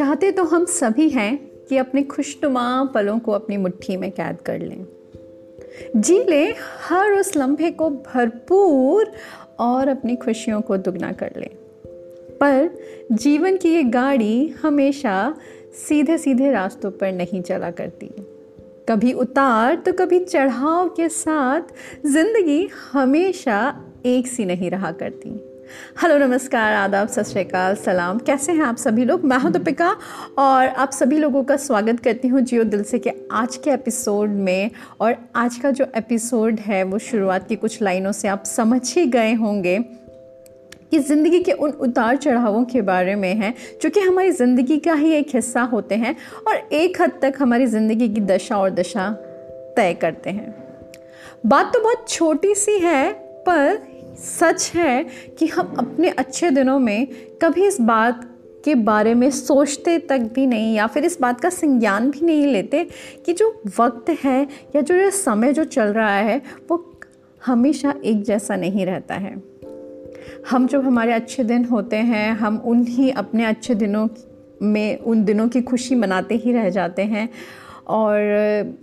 चाहते तो हम सभी हैं कि अपने खुशनुमा पलों को अपनी मुट्ठी में कैद कर लें। जी लें, हर उस लम्हे को भरपूर और अपनी खुशियों को दुगना कर लें। पर जीवन की ये गाड़ी हमेशा सीधे सीधे रास्तों पर नहीं चला करती। कभी उतार तो कभी चढ़ाव के साथ ज़िंदगी हमेशा एक सी नहीं रहा करती। हेलो, नमस्कार, आदाब, सत श्रीकाल सलाम। कैसे हैं आप सभी लोग? मैं हूँ दीपिका और आप सभी लोगों का स्वागत करती हूँ जियो दिल से कि आज के एपिसोड में और आज का जो एपिसोड है, वो शुरुआत की कुछ लाइनों से आप समझ ही गए होंगे कि ज़िंदगी के उन उतार चढ़ावों के बारे में है जो कि हमारी ज़िंदगी का ही एक हिस्सा होते हैं और एक हद तक हमारी ज़िंदगी की दशा और दशा तय करते हैं। बात तो बहुत छोटी सी है, पर सच है कि हम अपने अच्छे दिनों में कभी इस बात के बारे में सोचते तक भी नहीं या फिर इस बात का संज्ञान भी नहीं लेते कि जो वक्त है या जो ये समय जो चल रहा है, वो हमेशा एक जैसा नहीं रहता है। हम जब हमारे अच्छे दिन होते हैं, हम उन्हीं अपने अच्छे दिनों में उन दिनों की खुशी मनाते ही रह जाते हैं और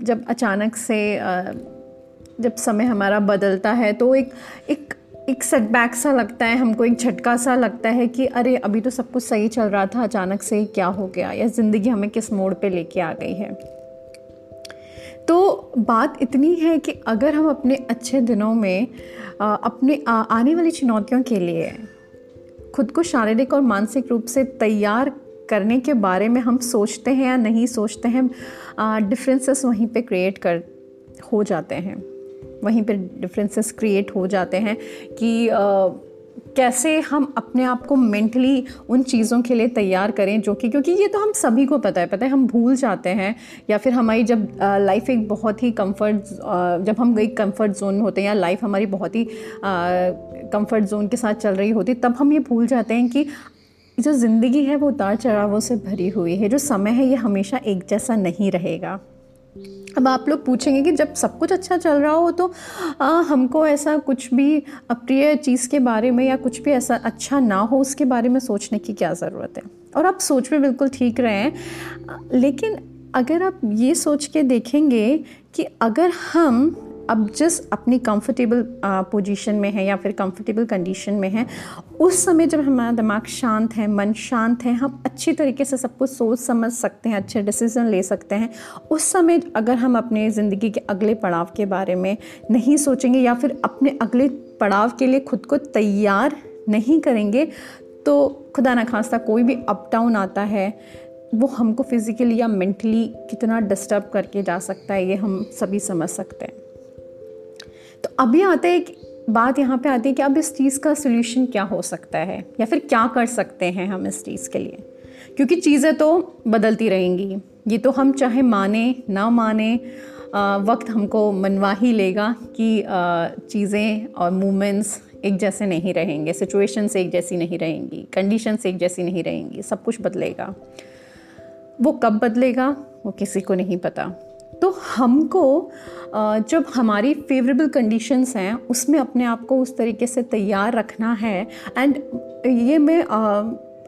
जब अचानक से जब समय हमारा बदलता है तो एक एक एक सेटबैक सा लगता है, हमको एक झटका सा लगता है कि अरे, अभी तो सब कुछ सही चल रहा था, अचानक से क्या हो गया? या ज़िंदगी हमें किस मोड़ पे लेके आ गई है? तो बात इतनी है कि अगर हम अपने अच्छे दिनों में अपने आने वाली चुनौतियों के लिए खुद को शारीरिक और मानसिक रूप से तैयार करने के बारे में हम सोचते हैं या नहीं सोचते हैं डिफरेंसेस वहीं पे क्रिएट कर, हो जाते हैं। वहीं पर डिफरेंसेस क्रिएट हो जाते हैं कि कैसे हम अपने आप को मेंटली उन चीज़ों के लिए तैयार करें जो कि, क्योंकि ये तो हम सभी को पता है पता है हम भूल जाते हैं या फिर हमारी जब लाइफ एक बहुत ही कंफर्ट जब हम एक कंफर्ट जोन में होते हैं या लाइफ हमारी बहुत ही कंफर्ट जोन के साथ चल रही होती तब हम ये भूल जाते हैं कि जो ज़िंदगी है वो उतार चढ़ावों से भरी हुई है, जो समय है ये हमेशा एक जैसा नहीं रहेगा। अब आप लोग पूछेंगे कि जब सब कुछ अच्छा चल रहा हो तो आ, हमको ऐसा कुछ भी अप्रिय चीज़ के बारे में या कुछ भी ऐसा अच्छा ना हो उसके बारे में सोचने की क्या ज़रूरत है? और आप सोच में बिल्कुल ठीक रहे हैं। लेकिन अगर आप ये सोच के देखेंगे कि अगर हम अब जिस अपनी कंफर्टेबल पोजीशन में है या फिर कंफर्टेबल कंडीशन में है, उस समय जब हमारा दिमाग शांत है, मन शांत है, हम अच्छी तरीके से सब कुछ सोच समझ सकते हैं, अच्छे डिसीज़न ले सकते हैं, उस समय अगर हम अपने ज़िंदगी के अगले पड़ाव के बारे में नहीं सोचेंगे या फिर अपने अगले पड़ाव के लिए खुद को तैयार नहीं करेंगे तो खुदा न खास्ता कोई भी अप डाउन आता है, वो हमको फिज़िकली या मेंटली कितना डिस्टर्ब करके जा सकता है, ये हम सभी समझ सकते हैं। तो अभी आते एक बात यहाँ पे आती है कि अब इस चीज़ का सोल्यूशन क्या हो सकता है? या फिर क्या कर सकते हैं हम इस चीज़ के लिए? क्योंकि चीज़ें तो बदलती रहेंगी। ये तो हम चाहे माने, ना माने वक्त हमको मनवा ही लेगा कि चीज़ें और मूवमेंट्स एक जैसे नहीं रहेंगे सिचुएशंस एक जैसी नहीं रहेंगी कंडीशंस एक जैसी नहीं रहेंगी, सब कुछ बदलेगा। वो कब बदलेगा? वो किसी को नहीं पता। तो हमको जब हमारी फेवरेबल कंडीशंस हैं, उसमें अपने आप को उस तरीके से तैयार रखना है। एंड ये मैं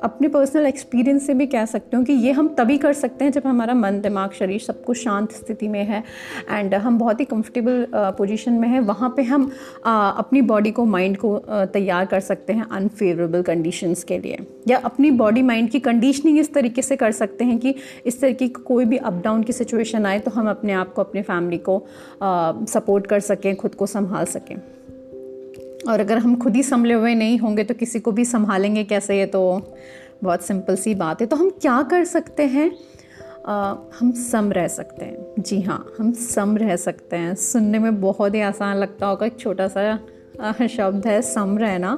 अपने पर्सनल एक्सपीरियंस से भी कह सकती हूँ कि ये हम तभी कर सकते हैं जब हमारा मन, दिमाग, शरीर सब कुछ शांत स्थिति में है एंड हम बहुत ही कंफर्टेबल पोजीशन में है। वहाँ पे हम अपनी बॉडी को माइंड को तैयार कर सकते हैं अनफेवरेबल कंडीशंस के लिए। या अपनी बॉडी माइंड की कंडीशनिंग इस तरीके से कर सकते हैं कि इस तरीके की कोई भी अप डाउन की सिचुएशन आए तो हम अपने आप को, अपनी फैमिली को सपोर्ट कर सकें, खुद को संभाल सकें। और अगर हम खुद ही संभले हुए नहीं होंगे तो किसी को भी संभालेंगे कैसे ये तो बहुत सिंपल सी बात है। तो हम क्या कर सकते हैं? आ, हम सम रह सकते हैं। जी हाँ हम सम रह सकते हैं। सुनने में बहुत ही आसान लगता होगा एक छोटा सा शब्द है सम रहना।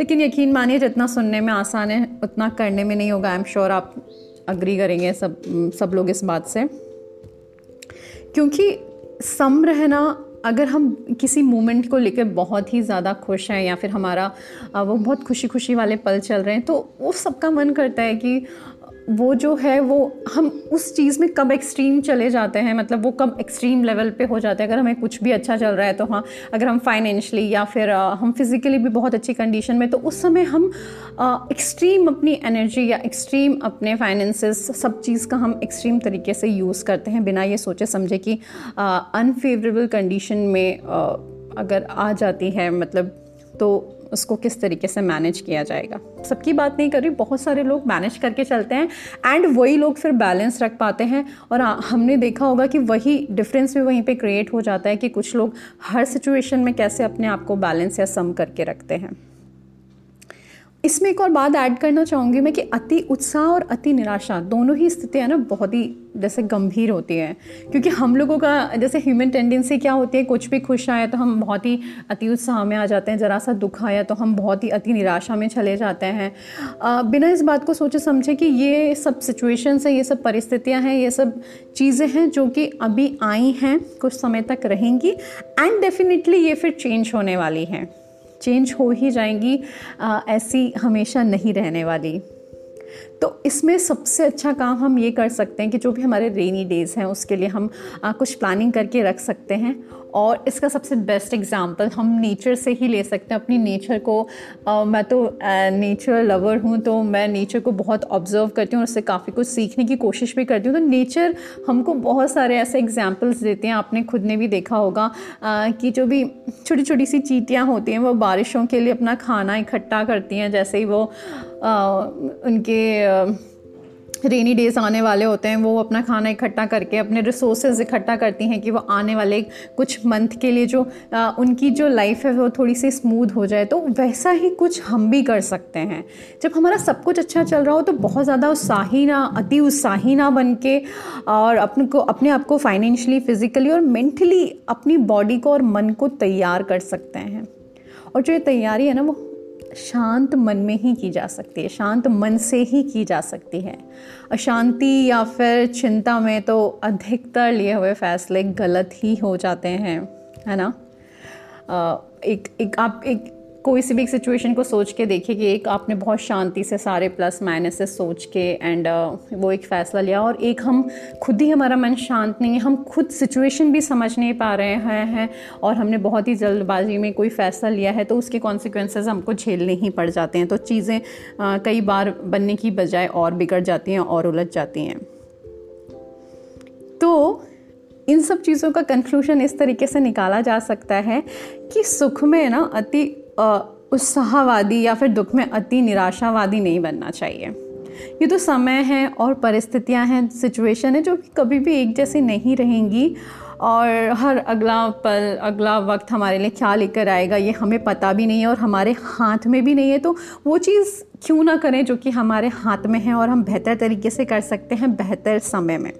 लेकिन यकीन मानिए जितना सुनने में आसान है उतना करने में नहीं होगा आई एम श्योर आप अग्री करेंगे सब सब लोग इस बात से। क्योंकि सम रहना अगर हम किसी मोमेंट को लेकर बहुत ही ज़्यादा खुश हैं या फिर हमारा वो बहुत खुशी खुशी वाले पल चल रहे हैं तो वो सबका मन करता है कि वो जो है वो हम उस चीज़ में कब एक्सट्रीम चले जाते हैं मतलब वो कब एक्सट्रीम लेवल पे हो जाते हैं। अगर हमें कुछ भी अच्छा चल रहा है तो हाँ अगर हम फाइनेंशली या फिर हम फिज़िकली भी बहुत अच्छी कंडीशन में तो उस समय हम एक्सट्रीम अपनी एनर्जी या एक्सट्रीम अपने फाइनेंसेस सब चीज़ का हम एक्सट्रीम तरीके से यूज़ करते हैं बिना ये सोचे समझे कि अनफेवरेबल कंडीशन में आ, अगर आ जाती है मतलब तो उसको किस तरीके से मैनेज किया जाएगा। सबकी बात नहीं कर रही, बहुत सारे लोग मैनेज करके चलते हैं एंड वही लोग फिर बैलेंस रख पाते हैं और हमने देखा होगा कि वही डिफरेंस भी वहीं पे क्रिएट हो जाता है कि कुछ लोग हर सिचुएशन में कैसे अपने आप को बैलेंस या सम करके रखते हैं। इसमें एक और बात ऐड करना चाहूँगी मैं कि अति उत्साह और अति निराशा दोनों ही स्थितियाँ ना बहुत ही जैसे गंभीर होती हैं। क्योंकि हम लोगों का जैसे ह्यूमन टेंडेंसी क्या होती है, कुछ भी खुश आए तो हम बहुत ही अति उत्साह में आ जाते हैं, ज़रा सा दुख आया तो हम बहुत ही अति निराशा में चले जाते हैं। बिना इस बात को सोचे समझे कि ये सब सिचुएशंस हैं, ये सब परिस्थितियाँ हैं, ये सब चीज़ें हैं जो कि अभी आई हैं, कुछ समय तक रहेंगी एंड डेफिनेटली ये फिर चेंज होने वाली हैं। चेंज हो ही जाएँगी आ, ऐसी हमेशा नहीं रहने वाली। तो इसमें सबसे अच्छा काम हम ये कर सकते हैं कि जो भी हमारे रेनी डेज़ हैं उसके लिए हम आ, कुछ प्लानिंग करके रख सकते हैं। और इसका सबसे बेस्ट एग्जांपल हम नेचर से ही ले सकते हैं। अपनी नेचर को आ, मैं तो नेचर लवर हूँ तो मैं नेचर को बहुत ऑब्ज़र्व करती हूँ और उससे काफ़ी कुछ सीखने की कोशिश भी करती हूँ। तो नेचर हमको बहुत सारे ऐसे एग्जाम्पल्स देते हैं आपने खुद ने भी देखा होगा आ, कि जो भी छोटी छोटी सी चीटियाँ होती हैं वो बारिशों के लिए अपना खाना इकट्ठा करती हैं जैसे ही वो आ, उनके रेनी डेज़ आने वाले होते हैं वो अपना खाना इकट्ठा करके अपने रिसोर्सेज इकट्ठा करती हैं कि वो आने वाले कुछ मंथ के लिए जो आ, उनकी जो लाइफ है वो थोड़ी सी स्मूथ हो जाए। तो वैसा ही कुछ हम भी कर सकते हैं। जब हमारा सब कुछ अच्छा चल रहा हो तो बहुत ज़्यादा उत्साही ना अति उत्साही ना बन के और अपने को अपने आप को फाइनेंशली फिज़िकली और मेंटली अपनी बॉडी को और मन को तैयार कर सकते हैं। और जो ये तैयारी है ना वो शांत मन में ही की जा सकती है, शांत मन से ही की जा सकती है। अशांति या फिर चिंता में तो अधिकतर लिए हुए फैसले गलत ही हो जाते हैं, है ना? एक एक आप एक कोई सी भी एक सिचुएशन को सोच के देखिए कि एक आपने बहुत शांति से सारे प्लस माइनस से सोच के एंड uh, वो एक फ़ैसला लिया और एक हम खुद ही हमारा मन शांत नहीं है हम खुद सिचुएशन भी समझ नहीं पा रहे हैं हैं और हमने बहुत ही जल्दबाजी में कोई फ़ैसला लिया है तो उसके कॉन्सिक्वेंसेज हमको झेलने ही पड़ जाते हैं। तो चीज़ें uh, कई बार बनने की बजाय और बिगड़ जाती हैं और उलझ जाती हैं। तो इन सब चीज़ों का कंक्लूजन इस तरीके से निकाला जा सकता है कि सुख में ना अति उत्साहवादी या फिर दुख में अति निराशावादी नहीं बनना चाहिए। ये तो समय है और परिस्थितियाँ हैं सिचुएशन है जो कि कभी भी एक जैसी नहीं रहेंगी और हर अगला पल, अगला वक्त हमारे लिए क्या लेकर आएगा ये हमें पता भी नहीं है और हमारे हाथ में भी नहीं है। तो वो चीज़ क्यों ना करें जो कि हमारे हाथ में है और हम बेहतर तरीके से कर सकते हैं बेहतर समय में।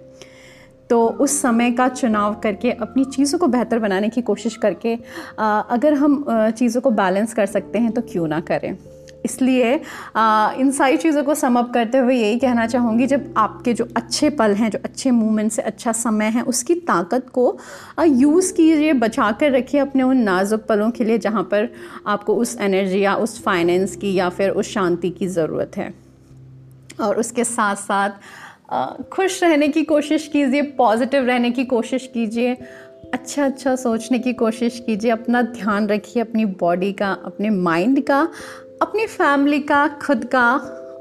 तो उस समय का चुनाव करके, अपनी चीज़ों को बेहतर बनाने की कोशिश करके अगर हम चीज़ों को बैलेंस कर सकते हैं तो क्यों ना करें? इसलिए इन सारी चीज़ों को समअप करते हुए यही कहना चाहूँगी, जब आपके जो अच्छे पल हैं, जो अच्छे मूवमेंट से अच्छा समय है, उसकी ताकत को यूज़ कीजिए बचा कर रखिए अपने उन नाजुक पलों के लिए जहाँ पर आपको उस एनर्जी या उस फाइनेंस की या फिर उस शांति की ज़रूरत है। और उसके साथ साथ खुश रहने की कोशिश कीजिए पॉजिटिव रहने की कोशिश कीजिए अच्छा अच्छा सोचने की कोशिश कीजिए अपना ध्यान रखिए अपनी बॉडी का अपने माइंड का अपनी फैमिली का खुद का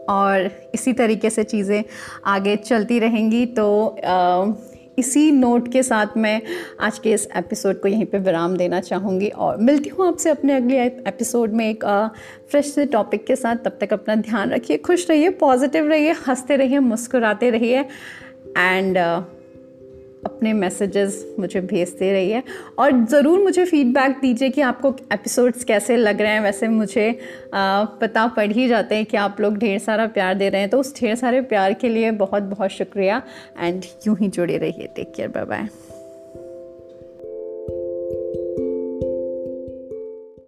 और इसी तरीके से चीज़ें आगे चलती रहेंगी। तो आ, इसी नोट के साथ मैं आज के इस एपिसोड को यहीं पे विराम देना चाहूँगी और मिलती हूँ आपसे अपने अगले एपिसोड में एक फ्रेश से टॉपिक के साथ। तब तक अपना ध्यान रखिए, खुश रहिए पॉजिटिव रहिए, हँसते रहिए, मुस्कुराते रहिए एंड अपने मैसेजेस मुझे भेजते रहिए और ज़रूर मुझे फीडबैक दीजिए कि आपको एपिसोड्स कैसे लग रहे हैं। वैसे मुझे पता पड़ ही जाते हैं कि आप लोग ढेर सारा प्यार दे रहे हैं। तो उस ढेर सारे प्यार के लिए बहुत बहुत शुक्रिया। एंड यूँ ही जुड़े रहिए। Take care bye bye